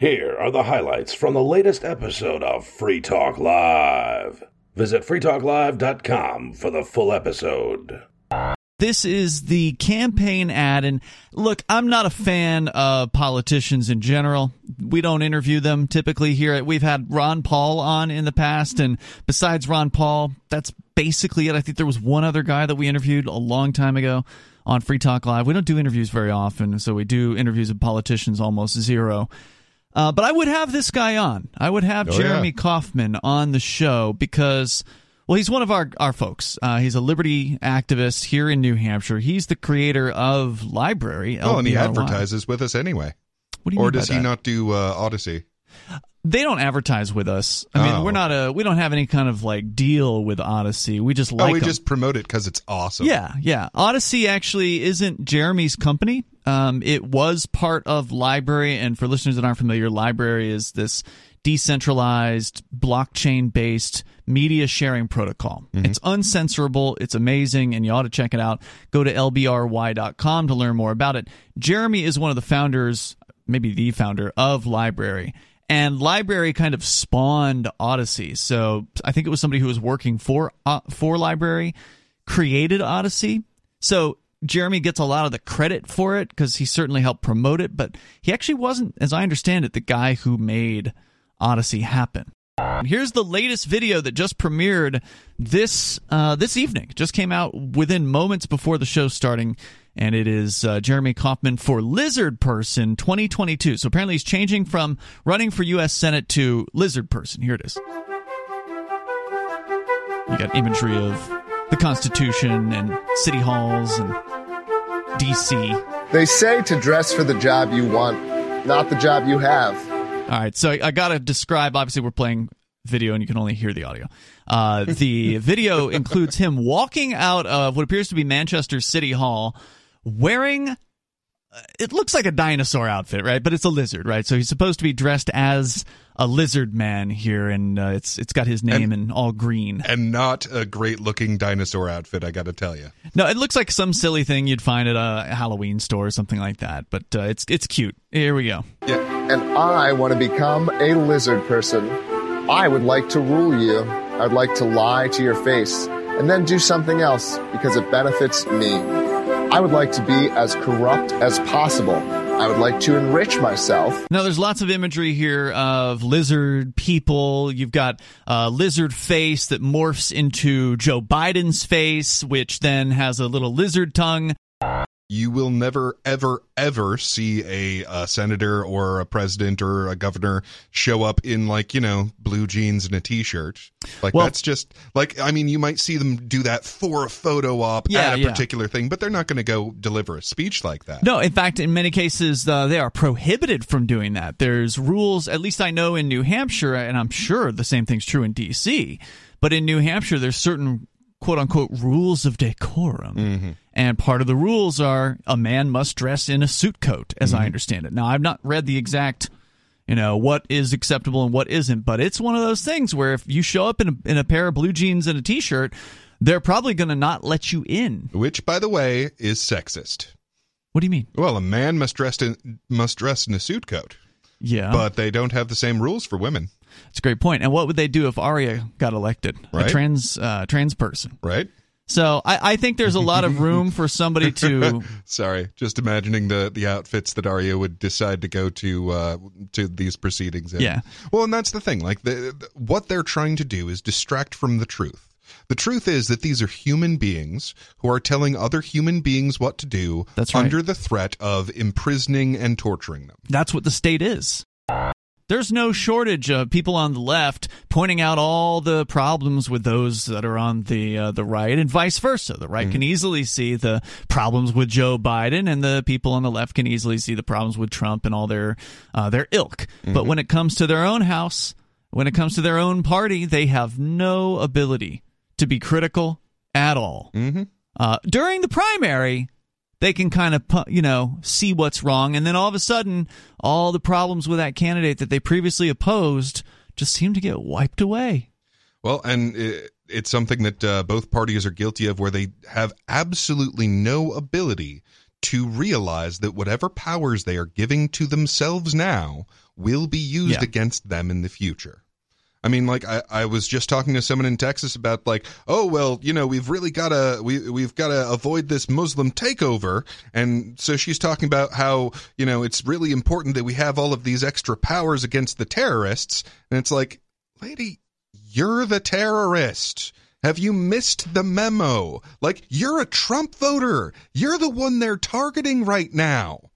Here are the highlights from the latest episode of Free Talk Live. Visit freetalklive.com for the full episode. This is the campaign ad. And look, I'm not a fan of politicians in general. We don't interview them typically here. We've had Ron Paul on in the past. And besides Ron Paul, that's basically it. I think there was one other guy that we interviewed a long time ago on Free Talk Live. We don't do interviews very often. So we do interviews of politicians almost zero. Uh, but I would have this guy on. I would have Oh, Jeremy yeah. Kauffman on the show because, well, he's one of our, our folks. Uh, he's a liberty activist here in New Hampshire. He's the creator of LBRY. Oh, and he advertises with us anyway. What do you Or mean by does he that? not do uh, Odysee? They don't advertise with us. I mean, Oh. we're not a. We don't have any kind of like deal with Odysee. We just oh, like we 'em. just promote it because it's awesome. Yeah, yeah. Odysee actually isn't Jeremy's company. Um, it was part of LBRY, and for listeners that aren't familiar, LBRY is this decentralized, blockchain based media sharing protocol. It's uncensorable, it's amazing, and you ought to check it out. Go to lbry.com to learn more about it. Jeremy is one of the founders, maybe the founder of LBRY. And LBRY kind of spawned Odysee. So I think it was somebody who was working for uh, for LBRY created Odysee. So Jeremy gets a lot of the credit for it because he certainly helped promote it, but he actually wasn't, as I understand it, the guy who made Odysee happen. Here's the latest video that just premiered this uh, this evening. Just came out within moments before the show starting, and it is uh, Jeremy Kauffman for Lizard Person 2022. So apparently he's changing from running for U.S. Senate to Lizard Person. Here it is. You got imagery of the Constitution and city halls and D.C. They say to dress for the job you want, not the job you have. All right, so I, I got to describe. Obviously, we're playing video, and you can only hear the audio. Uh, the video includes him walking out of what appears to be Manchester City Hall, wearing. Uh, It looks like a dinosaur outfit, right? But it's a lizard, right? So he's supposed to be dressed as a lizard man here, and uh, it's it's got his name in all green. And not a great looking dinosaur outfit, I got to tell you. No, it looks like some silly thing you'd find at a Halloween store or something like that. But uh, it's it's cute. Here we go. Yeah, And I want to become a lizard person. I would like to rule you. I'd like to lie to your face and then do something else because it benefits me. I would like to be as corrupt as possible. I would like to enrich myself. Now, there's lots of imagery here of lizard people. You've got a lizard face that morphs into Joe Biden's face, which then has a little lizard tongue. You will never, ever, ever see a, uh senator or a president or a governor show up in like you know blue jeans and a t-shirt. Like Well- that's just like I mean you might see them do that for a photo op Yeah, at a yeah. particular thing, but they're not going to go deliver a speech like that. No, in fact, in many cases, uh, they are prohibited from doing that. There's rules, at least I know in New Hampshire, and I'm sure the same thing's true in D.C., but in New Hampshire, there's certain quote unquote rules of decorum. Mm-hmm. And part of the rules are a man must dress in a suit coat, as I mm-hmm. understand it. Now, I've not read the exact you know what is acceptable and what isn't but it's one of those things where if you show up in a, in a pair of blue jeans and a t-shirt they're probably going to not let you in Which, by the way, is sexist. what do you mean Well, a man must dress in must dress in a suit coat, yeah but they don't have the same rules for women, It's a great point. And what would they do if Aria got elected? Right. A trans uh, trans person. right? So I, I think there's a lot of room for somebody to. Sorry, just imagining the the outfits that Aria would decide to go to uh, to these proceedings in. Yeah. Well, and that's the thing. Like the- what they're trying to do is distract from the truth. The truth is that these are human beings who are telling other human beings what to do That's right. under the threat of imprisoning and torturing them. That's what the state is. There's no shortage of people on the left pointing out all the problems with those that are on the uh, the right, and vice versa. The right can easily see the problems with Joe Biden, and the people on the left can easily see the problems with Trump and all their uh, their ilk. But when it comes to their own house, when it comes to their own party, they have no ability to be critical at all. Mm-hmm. Uh, during the primary, they can kind of you know see what's wrong, and then all of a sudden, all the problems with that candidate that they previously opposed just seem to get wiped away. Well, and it, it's something that uh, both parties are guilty of, where they have absolutely no ability to realize that whatever powers they are giving to themselves now will be used Yeah. against them in the future. I mean, like I, I was just talking to someone in Texas about like, oh well, you know, we've really got to we we've got to avoid this Muslim takeover, and so she's talking about how you know it's really important that we have all of these extra powers against the terrorists, and it's like, lady, you're the terrorist. Have you missed the memo? Like, you're a Trump voter. You're the one they're targeting right now.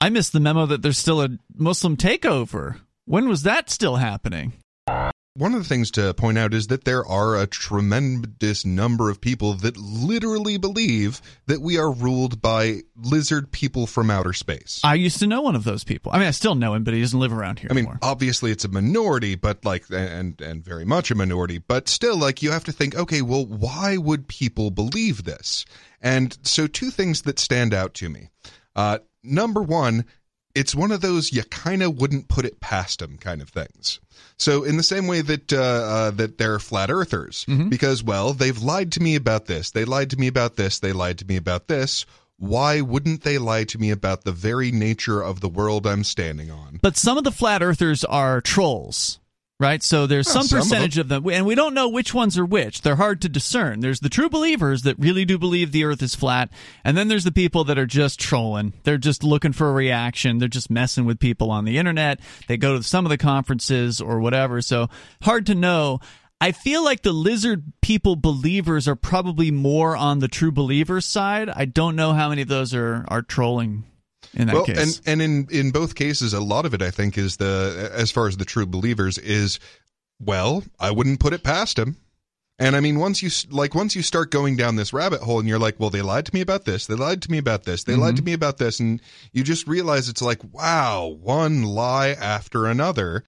I missed the memo that there's still a Muslim takeover. When was that still happening? One of the things to point out is that there are a tremendous number of people that literally believe that we are ruled by lizard people from outer space. I used to know one of those people. I mean, I still know him, but he doesn't live around here I mean, obviously it's a minority, but like, and and very much a minority, but still, like, you have to think, okay, well, why would people believe this? And so, two things that stand out to me. Uh, number one, it's one of those you kind of wouldn't put it past them kind of things. So, in the same way that uh, uh, that they're flat earthers, because well, they've lied to me about this, they lied to me about this, they lied to me about this. Why wouldn't they lie to me about the very nature of the world I'm standing on? But some of the flat earthers are trolls, right? So there's Well, some some of percentage of them. and we don't know which ones are which. They're hard to discern. There's the true believers that really do believe the earth is flat, and then there's the people that are just trolling. They're just looking for a reaction. They're just messing with people on the internet. They go to some of the conferences or whatever. So hard to know. I feel like the lizard people believers are probably more on the true believers side. I don't know how many of those are are trolling in that well, case. and and in in both cases, a lot of it I think is the as far as the true believers is, well, I wouldn't put it past him. And I mean, once you like, once you start going down this rabbit hole, and you're like, well, they lied to me about this, they lied to me about this, they lied to mm-hmm. me about this, and you just realize it's like, wow, one lie after another.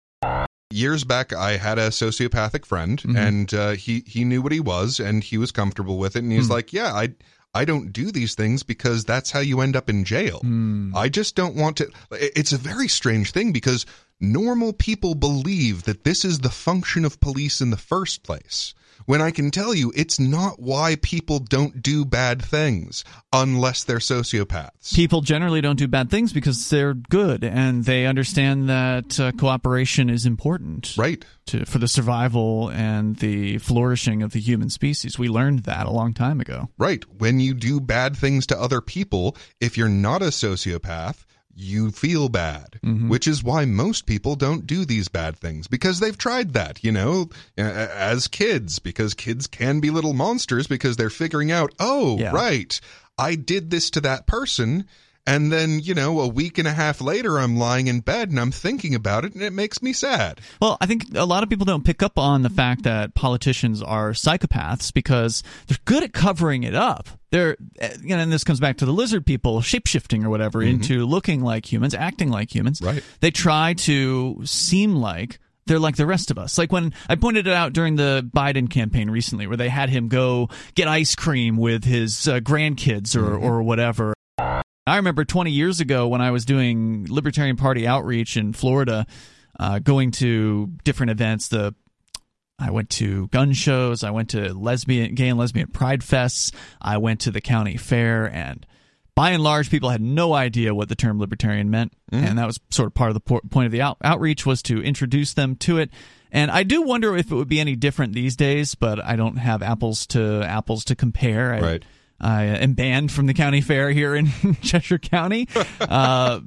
Years back, I had a sociopathic friend, mm-hmm. and uh, he he knew what he was, and he was comfortable with it, and he's hmm. like, yeah, I I don't do these things because that's how you end up in jail. Hmm. I just don't want to. It's a very strange thing because normal people believe that this is the function of police in the first place. When I can tell you it's not why people don't do bad things unless they're sociopaths. people generally don't do bad things because they're good and they understand that uh, cooperation is important Right. to, for the survival and the flourishing of the human species. We learned that a long time ago. Right. When you do bad things to other people, if you're not a sociopath, you feel bad, mm-hmm. which is why most people don't do these bad things because they've tried that, you know, as kids, because kids can be little monsters because they're figuring out, oh, Yeah. right, I did this to that person. And then, you know, a week and a half later, I'm lying in bed and I'm thinking about it and it makes me sad. Well, I think a lot of people don't pick up on the fact that politicians are psychopaths because they're good at covering it up. They're, you know, and this comes back to the lizard people shapeshifting or whatever into looking like humans, acting like humans. Right. They try to seem like they're like the rest of us. Like when I pointed it out during the Biden campaign recently, where they had him go get ice cream with his uh, grandkids or, or whatever. I remember 20 years ago when I was doing Libertarian Party outreach in Florida, uh, going to different events. The I went to gun shows. I went to lesbian, gay and lesbian pride fests. I went to the county fair, and by and large, people had no idea what the term libertarian meant, and that was sort of part of the po- point of the out- outreach was to introduce them to it. And I do wonder if it would be any different these days, but I don't have apples to apples to compare. I, Right. I am banned from the county fair here in Cheshire County. uh,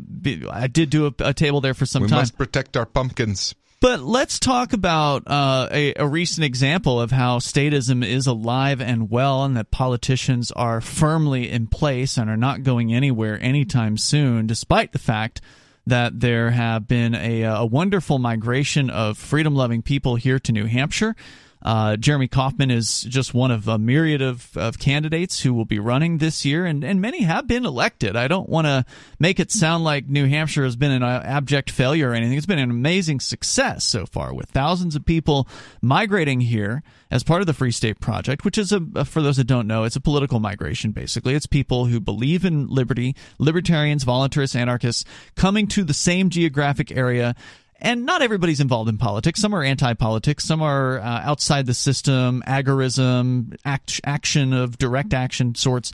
I did do a, a table there for some We time. must protect our pumpkins. But let's talk about uh, a, a recent example of how statism is alive and well, and that politicians are firmly in place and are not going anywhere anytime soon, despite the fact that there have been a, a wonderful migration of freedom loving people here to New Hampshire. Uh, Jeremy Kauffman is just one of a myriad of, of candidates who will be running this year, and, and many have been elected. I don't want to make it sound like New Hampshire has been an uh, abject failure or anything. It's been an amazing success so far, with thousands of people migrating here as part of the Free State Project, which is a, for those that don't know, it's a political migration basically. It's people who believe in liberty, libertarians, voluntarists, anarchists, coming to the same geographic area and not everybody's involved in politics. Some are anti-politics. Some are uh, outside the system, agorism, act, action of direct action sorts.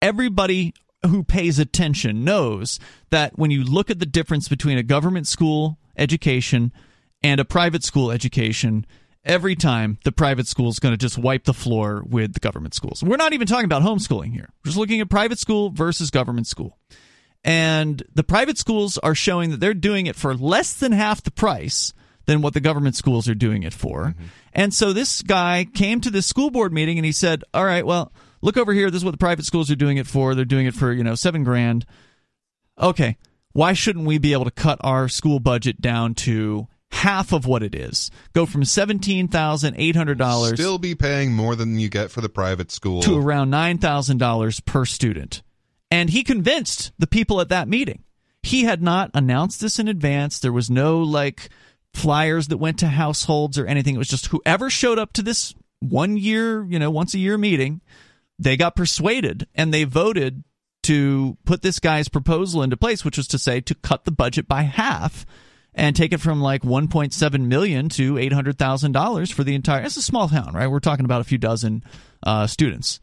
Everybody who pays attention knows that when you look at the difference between a government school education and a private school education, every time the private school is going to just wipe the floor with the government schools. We're not even talking about homeschooling here. We're just looking at private school versus government school. And the private schools are showing that they're doing it for less than half the price than what the government schools are doing it for. Mm-hmm. And so this guy came to this school board meeting and he said, "All right, well, look over here. This is what the private schools are doing it for. They're doing it for, you know, 7 grand. Okay. Why shouldn't we be able to cut our school budget down to half of what it is. Go from seventeen thousand eight hundred dollars, still be paying more than you get for the private school, to around nine thousand dollars per student. And he convinced the people at that meeting. He had not announced this in advance. There was no like flyers that went to households or anything. It was just whoever showed up to this one year, you know, once a year meeting, they got persuaded and they voted to put this guy's proposal into place, which was to say to cut the budget by half and take it from like 1.7 million to 800 thousand dollars for the entire. It's a small town, right? We're talking about a few dozen uh, students,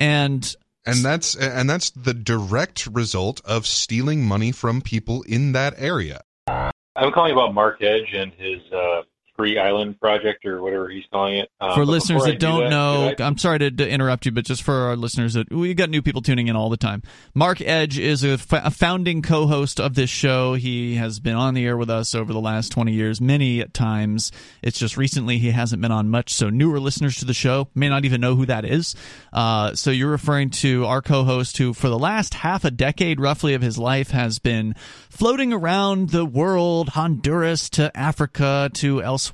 and and that's and that's the direct result of stealing money from people in that area. I'm calling about Mark Edge and his uh, Free Island Project or whatever he's calling it. Um, for listeners that don't that, know, I... am sorry to, to, interrupt you, but just for our listeners that we got new people tuning in all the time. Mark Edge is a, f- a founding co-host of this show. He has been on the air with us over the last 20 years, many times. It's just recently he hasn't been on much, so newer listeners to the show may not even know who that is. Uh, so you're referring to our co-host who, for the last half a decade, roughly of his life, has been floating around the world, Honduras to Africa to elsewhere.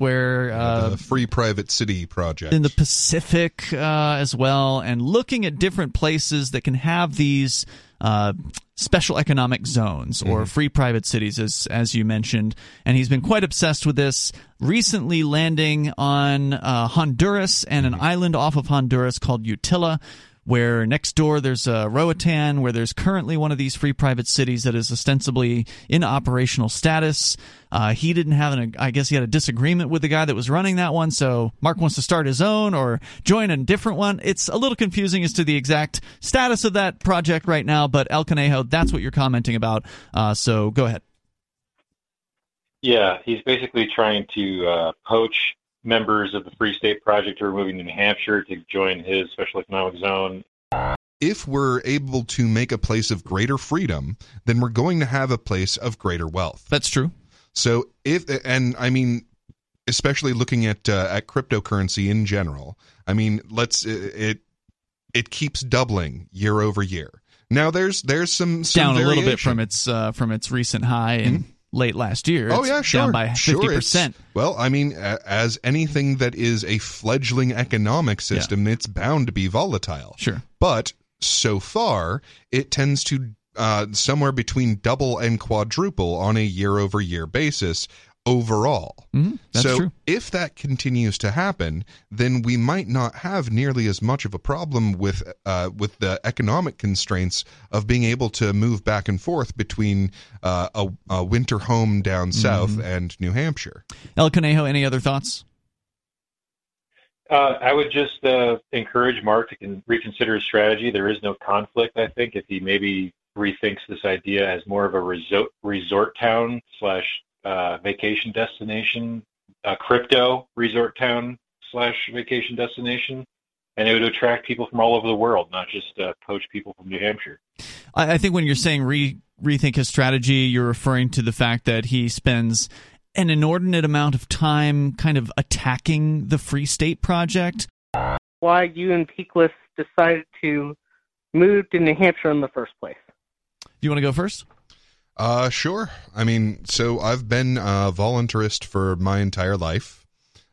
Uh, the Free Private City project. In the Pacific uh, as well, and looking at different places that can have these uh, special economic zones or mm-hmm. free private cities, as as you mentioned. And he's been quite obsessed with this. Recently, landing on uh, Honduras and mm-hmm. an island off of Honduras called Utila, where next door there's a Roatan, where there's currently one of these free private cities that is ostensibly in operational status. Uh, he didn't have an, I guess he had a disagreement with the guy that was running that one, so Mark wants to start his own or join a different one. It's a little confusing as to the exact status of that project right now, but El Conejo, that's what you're commenting about. Uh, so go ahead. Yeah, he's basically trying to uh, poach members of the Free State Project who are moving to New Hampshire to join his special economic zone. If we're able to make a place of greater freedom, then we're going to have a place of greater wealth. That's true. So if and I mean especially looking at uh, at cryptocurrency in general, I mean, let's it it keeps doubling year over year. Now there's there's some, some down variation. a little bit from its uh, from its recent high and. Mm-hmm late last year. oh yeah, sure, down by fifty sure, percent. Well, I mean, as anything that is a fledgling economic system, yeah. it's bound to be volatile. Sure, but so far it tends to uh, somewhere between double and quadruple on a year over year basis overall. Mm-hmm. so true. if that continues to happen, then we might not have nearly as much of a problem with uh, with the economic constraints of being able to move back and forth between uh, a, a, winter home down mm-hmm. south mm-hmm. and New Hampshire. El Conejo, any other thoughts? Uh, I would just uh, encourage Mark to reconsider his strategy. There is no conflict, I think, if he maybe rethinks this idea as more of a resort, resort town slash uh, vacation destination, a crypto resort town slash vacation destination, and it would attract people from all over the world, not just uh, poach people from New Hampshire. I, I think when you're saying re- rethink his strategy, you're referring to the fact that he spends an inordinate amount of time kind of attacking the Free State Project. Why you and Peakless decided to move to New Hampshire in the first place? Do you want to go first? Uh, sure. I mean, so I've been a voluntarist for my entire life.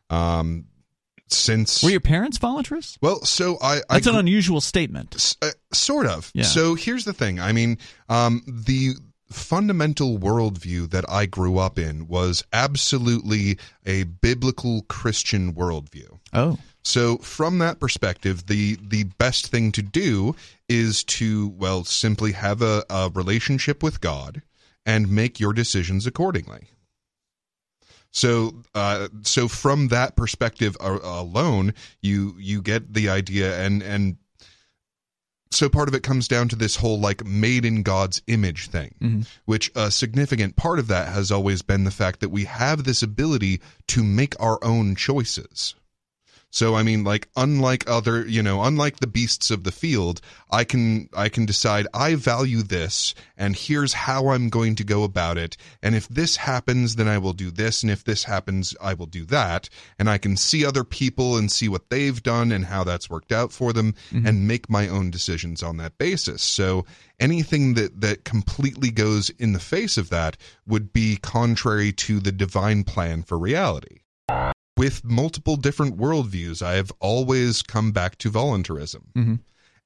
Um, since were your parents voluntarists? Well, so I that's I, an unusual statement. Uh, sort of. Yeah. So here's the thing. I mean, um, the fundamental worldview that I grew up in was absolutely a biblical Christian worldview. Oh. So from that perspective, the the best thing to do is to well simply have a, a relationship with God and make your decisions accordingly. So, uh, so from that perspective alone, you you get the idea, and and so part of it comes down to this whole like made in God's image thing, Mhm. which a significant part of that has always been the fact that we have this ability to make our own choices. So I mean like unlike other, you know, unlike the beasts of the field, I can I can decide I value this and here's how I'm going to go about it. And if this happens then I will do this and if this happens I will do that. And I can see other people and see what they've done and how that's worked out for them mm-hmm. and make my own decisions on that basis. So anything that that completely goes in the face of that would be contrary to the divine plan for reality with multiple different worldviews, I have always come back to voluntarism. Mhm.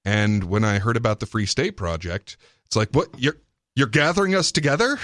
And when I heard about the Free State Project, it's like, what you're you're gathering us together?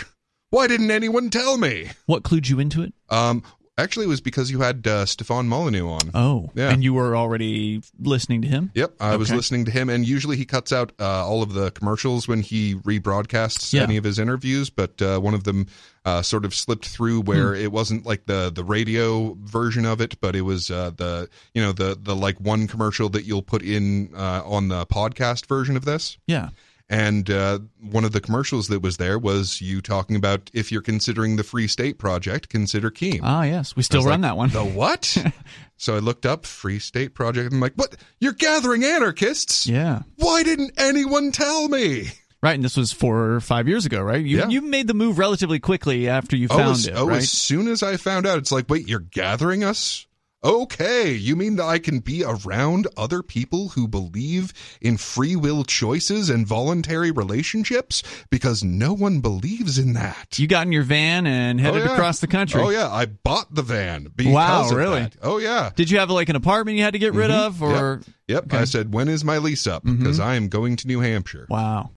Why didn't anyone tell me? What clued you into it? Um, actually, it was because you had uh, Stefan Molyneux on. Oh, Yeah. and you were already listening to him. Yep, I was listening to him, and usually he cuts out uh, all of the commercials when he rebroadcasts Yeah. any of his interviews. But uh, one of them uh, sort of slipped through where Hmm. it wasn't like the the radio version of it, but it was uh, the you know the the like one commercial that you'll put in uh, on the podcast version of this. Yeah. And uh, one of the commercials that was there was you talking about if you're considering the Free State Project, consider Keene. Ah, yes. We still run like, that one. The what? so I looked up Free State Project. And I'm like, what? You're gathering anarchists? Yeah. Why didn't anyone tell me? Right, and this was four or five years ago, right? You Yeah. you made the move relatively quickly after you Oh, found as, it, oh, right? as soon as I found out, it's like, wait, you're gathering us? Okay, you mean that I can be around other people who believe in free will choices and voluntary relationships? Because no one believes in that. You got in your van and headed Oh, yeah. across the country. Oh yeah, I bought the van because Wow, really? that. Oh yeah. Did you have like an apartment you had to get rid of, or Yep. Okay. Mm-hmm. I said, when is my lease up? Because I am going to New Hampshire. wow?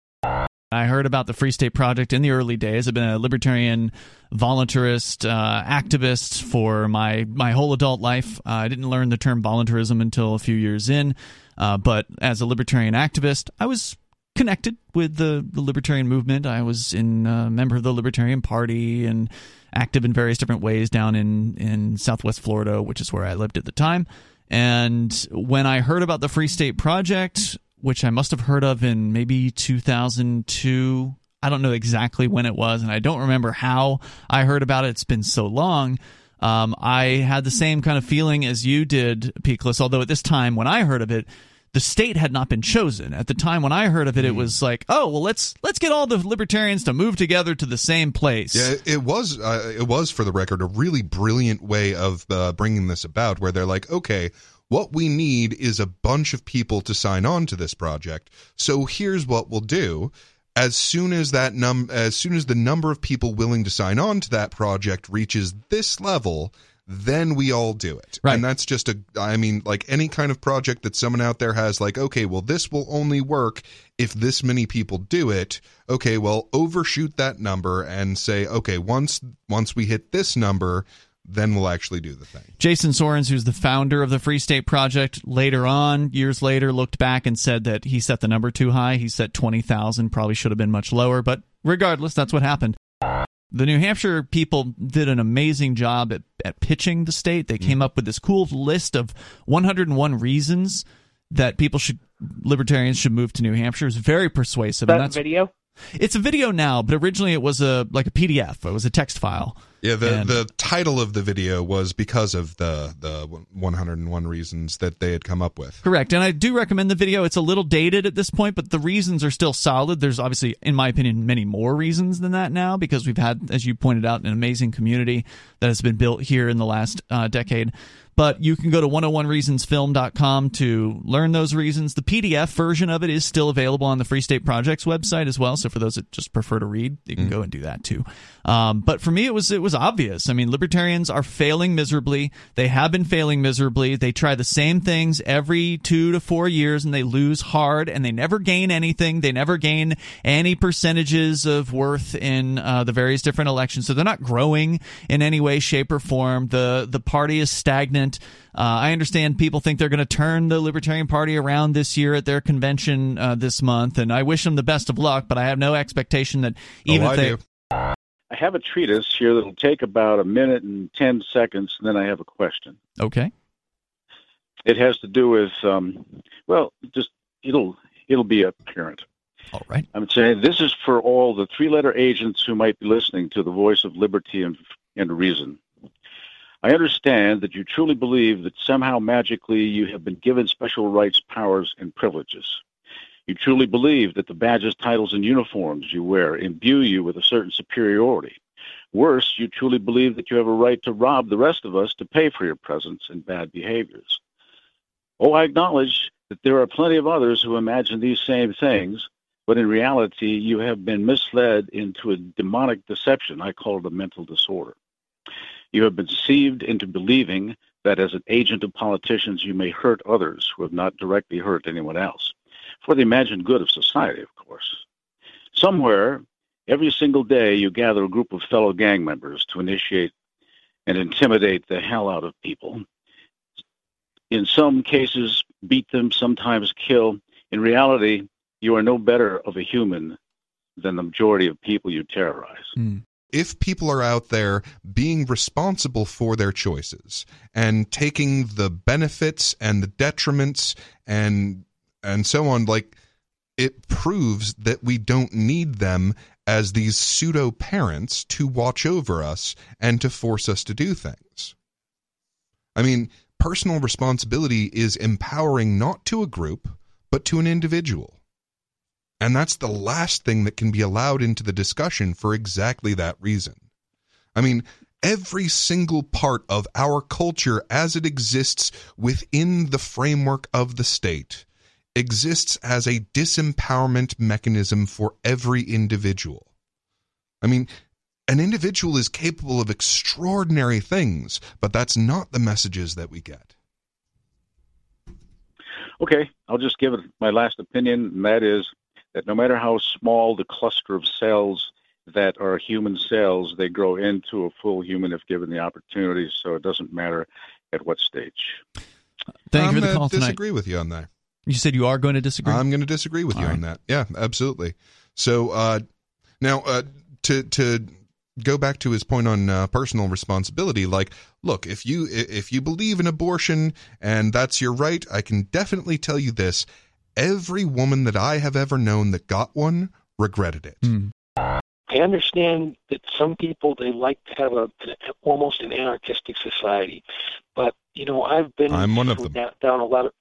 I heard about the Free State Project in the early days. I've been a libertarian voluntarist uh, activist for my my whole adult life. Uh, I didn't learn the term voluntarism until a few years in, uh, but as a libertarian activist, I was connected with the, the libertarian movement. I was in a member of the Libertarian Party and active in various different ways down in in Southwest Florida, which is where I lived at the time. And when I heard about the Free State Project, which I must have heard of in maybe 2002, I don't know exactly when it was, and I don't remember how I heard about it. It's been so long. Um, I had the same kind of feeling as you did, Peakless, although at this time when I heard of it, the state had not been chosen. At the time when I heard of it, it was like, oh well, let's let's get all the libertarians to move together to the same place. Yeah, it was. Uh, it was, for the record, a really brilliant way of uh, bringing this about. Where they're like, okay, what we need is a bunch of people to sign on to this project. So here's what we'll do. As soon as that num, as soon as the number of people willing to sign on to that project reaches this level, then we all do it. Right. And that's just a. I mean, like any kind of project that someone out there has, like, okay, well, this will only work if this many people do it. Okay, well, overshoot that number and say, okay, once once we hit this number, then we'll actually do the thing. Jason Sorens, who's the founder of the Free State Project, later on, years later, looked back and said that he set the number too high. He set 20,000, probably should have been much lower, but regardless, that's what happened. The New Hampshire people did an amazing job at, at pitching the state. They came mm. up with this cool list of 101 reasons that people should, libertarians should move to New Hampshire. It was very persuasive. and That that's, video. it's a video now, but originally it was a like a PDF. It was a text file. Yeah, the And- the title of the video was because of the the 101 reasons that they had come up with. Correct. And I do recommend the video. It's a little dated at this point, but the reasons are still solid. There's obviously, in my opinion, many more reasons than that now because we've had, as you pointed out, an amazing community that has been built here in the last uh, decade. But you can go to 101reasonsfilm.com to learn those reasons. The PDF version of it is still available on the Free State Project's website as well. So for those that just prefer to read, you can go and do that too. Um, but for me, it was it was obvious. I mean, libertarians are failing miserably. They have been failing miserably. They try the same things every two to four years, and they lose hard, and they never gain anything. They never gain any percentages of worth in uh, the various different elections. So they're not growing in any way, shape, or form. the The party is stagnant. Uh, I understand people think they're going to turn the Libertarian Party around this year at their convention uh, this month, and I wish them the best of luck. But I have no expectation that even oh, if I they do. I have a treatise here that'll take about a minute and 10 seconds, and then I have a question. okay, It has to do with, um, well, just it'll it'll be apparent. All right. I'm saying this is for all the three letter agents who might be listening to the voice of liberty and, and reason. I understand that you truly believe that somehow magically you have been given special rights, powers, and privileges. You truly believe that the badges, titles, and uniforms you wear imbue you with a certain superiority. Worse, you truly believe that you have a right to rob the rest of us to pay for your presence and bad behaviors. Oh, I acknowledge that there are plenty of others who imagine these same things, but in reality, you have been misled into a demonic deception. I call it a mental disorder. You have been deceived into believing that as an agent of politicians, you may hurt others who have not directly hurt anyone else, for the imagined good of society, of course. Somewhere, every single day, you gather a group of fellow gang members to initiate and intimidate the hell out of people. In some cases, beat them, sometimes kill. In reality, you are no better of a human than the majority of people you terrorize. Mm. If people are out there being responsible for their choices and taking the benefits and the detriments and and so on, like it proves that we don't need them as these pseudo parents to watch over us and to force us to do things. I mean, personal responsibility is empowering not to a group, but to an individual. And that's the last thing that can be allowed into the discussion for exactly that reason. I mean, every single part of our culture as it exists within the framework of the state exists as a disempowerment mechanism for every individual. I mean, an individual is capable of extraordinary things, but that's not the messages that we get. Okay, I'll just give it my last opinion, and that is that no matter how small the cluster of cells that are human cells, they grow into a full human if given the opportunity. So it doesn't matter at what stage. Thank I'm you for the gonna call tonight. disagree with you on that. You said you are going to disagree. I'm going to disagree with you All on that. Yeah, absolutely. So uh, now uh, to to go back to his point on uh, personal responsibility, like, look, if you if you believe in abortion and that's your right, I can definitely tell you this: every woman that I have ever known that got one regretted it. Hmm. I understand that some people they like to have a almost an anarchistic society, but you know I've been I'm one of them. down, down a lot of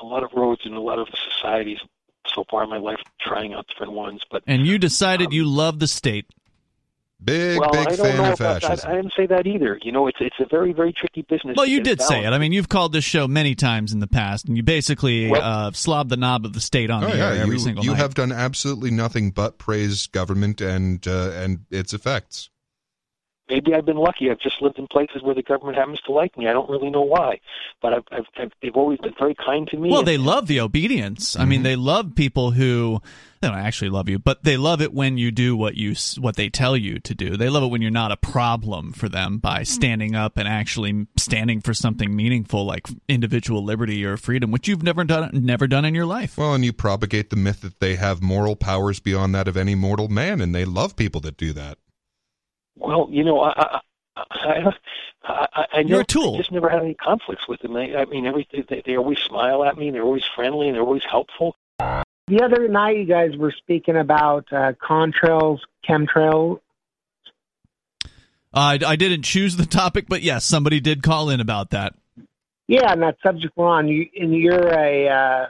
a lot of roads and a lot of societies so far in my life, trying out different ones. But and you decided you love the state. Big well, big I don't fan know of about that. fascism. I didn't say that either. You know, it's it's a very very tricky business. Well, you get did say it. I mean, you've called this show many times in the past, and you basically Well- uh, slob the knob of the state on Oh the yeah, air every you, single you night. have done absolutely nothing but praise government and uh, and its effects. maybe I've been lucky. I've just lived in places where the government happens to like me. I don't really know why, but I've, I've, I've they've always been very kind to me. Well, and- they love the obedience. I Mm-hmm. mean, they love people who they don't actually love you, but they love it when you do what you what they tell you to do. They love it when you're not a problem for them by hmm. standing up and actually standing for something meaningful like individual liberty or freedom, which you've never done never done in your life. Well, and you propagate the myth that they have moral powers beyond that of any mortal man, and they love people that do that. Well, you know, I I I, I, I, I You're a tool. I just never had any conflicts with them. They, I mean, everything they, they always smile at me. and They're always friendly and they're always helpful. The other night, you guys were speaking about uh, contrails, chemtrails. I, I didn't choose the topic, but yes, somebody did call in about that. Yeah, and that subject we're on. You, and you're a uh,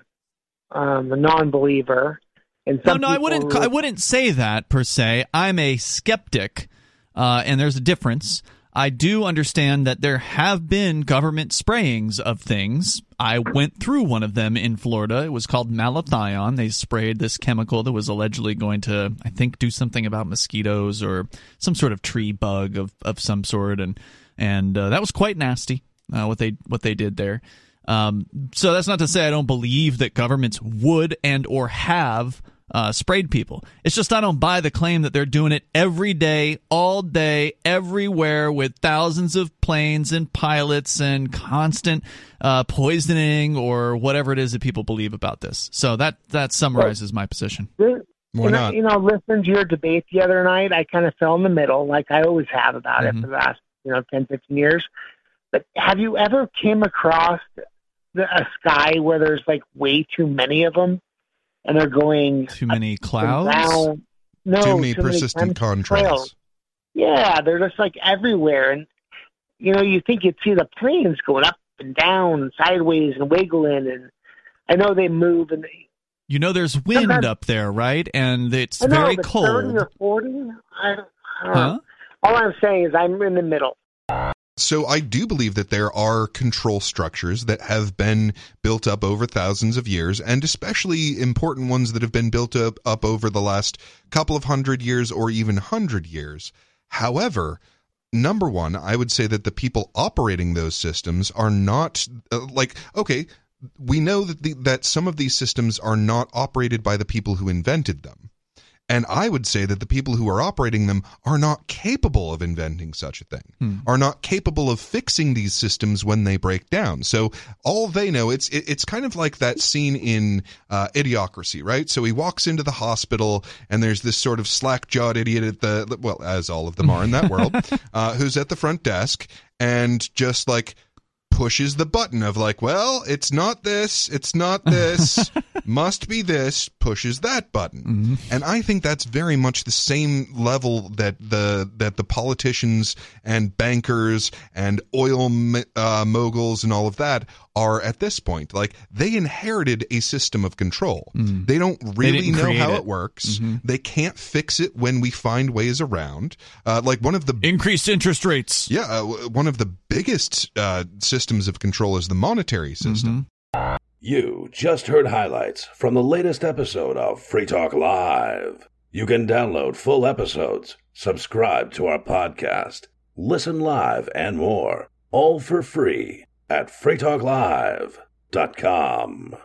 um, a non-believer. And No, no, I wouldn't. were- I wouldn't say that per se. I'm a skeptic, uh, and there's a difference. I do understand that there have been government sprayings of things. I went through one of them in Florida. It was called malathion. They sprayed this chemical that was allegedly going to, I think, do something about mosquitoes or some sort of tree bug of, of some sort, and and uh, that was quite nasty. Uh, what they what they did there. Um, so that's not to say I don't believe that governments would and or have uh, sprayed people. It's just I don't buy the claim that they're doing it every day, all day, everywhere, with thousands of planes and pilots and constant uh, poisoning or whatever it is that people believe about this. So that that summarizes my position. Why you know, not? You know, listening to your debate the other night, I kind of fell in the middle, like I always have about Mhm. it for the last, you know, 10, 15 years. But have you ever came across the, a sky where there's like way too many of them? And they're going Too many clouds. down. No, Too many too persistent contrails. Yeah, they're just like everywhere, and you know, you think you'd see the planes going up and down, and sideways, and wiggling, and I know they move, and they, You know, there's wind up there, right? And it's know, very cold. thirty or forty. I, I don't Huh? know. All I'm saying is I'm in the middle. So I do believe that there are control structures that have been built up over thousands of years, and especially important ones that have been built up, up over the last couple of hundred years or even hundred years. However, number one, I would say that the people operating those systems are not uh, like okay. We know that the, that some of these systems are not operated by the people who invented them. And I would say that the people who are operating them are not capable of inventing such a thing, Hmm. are not capable of fixing these systems when they break down. So all they know, it's it, it's kind of like that scene in uh, Idiocracy, right? So he walks into the hospital, and there's this sort of slack jawed idiot at the well, as all of them are in that world, uh, who's at the front desk and just like pushes the button of like, well, it's not this, it's not this, must be this, pushes that button. And I think that's very much the same level that the that the politicians and bankers and oil uh, moguls and all of that are at this point. Like they inherited a system of control. They don't really didn't know how it. it, works. They can't fix it when we find ways around. Uh, like one of the Increased interest rates. yeah, uh, one of the biggest uh, systems of control is the monetary system. You just heard highlights from the latest episode of Free Talk Live. You can download full episodes, subscribe to our podcast, listen live, and more, all for free at freetalklive.com.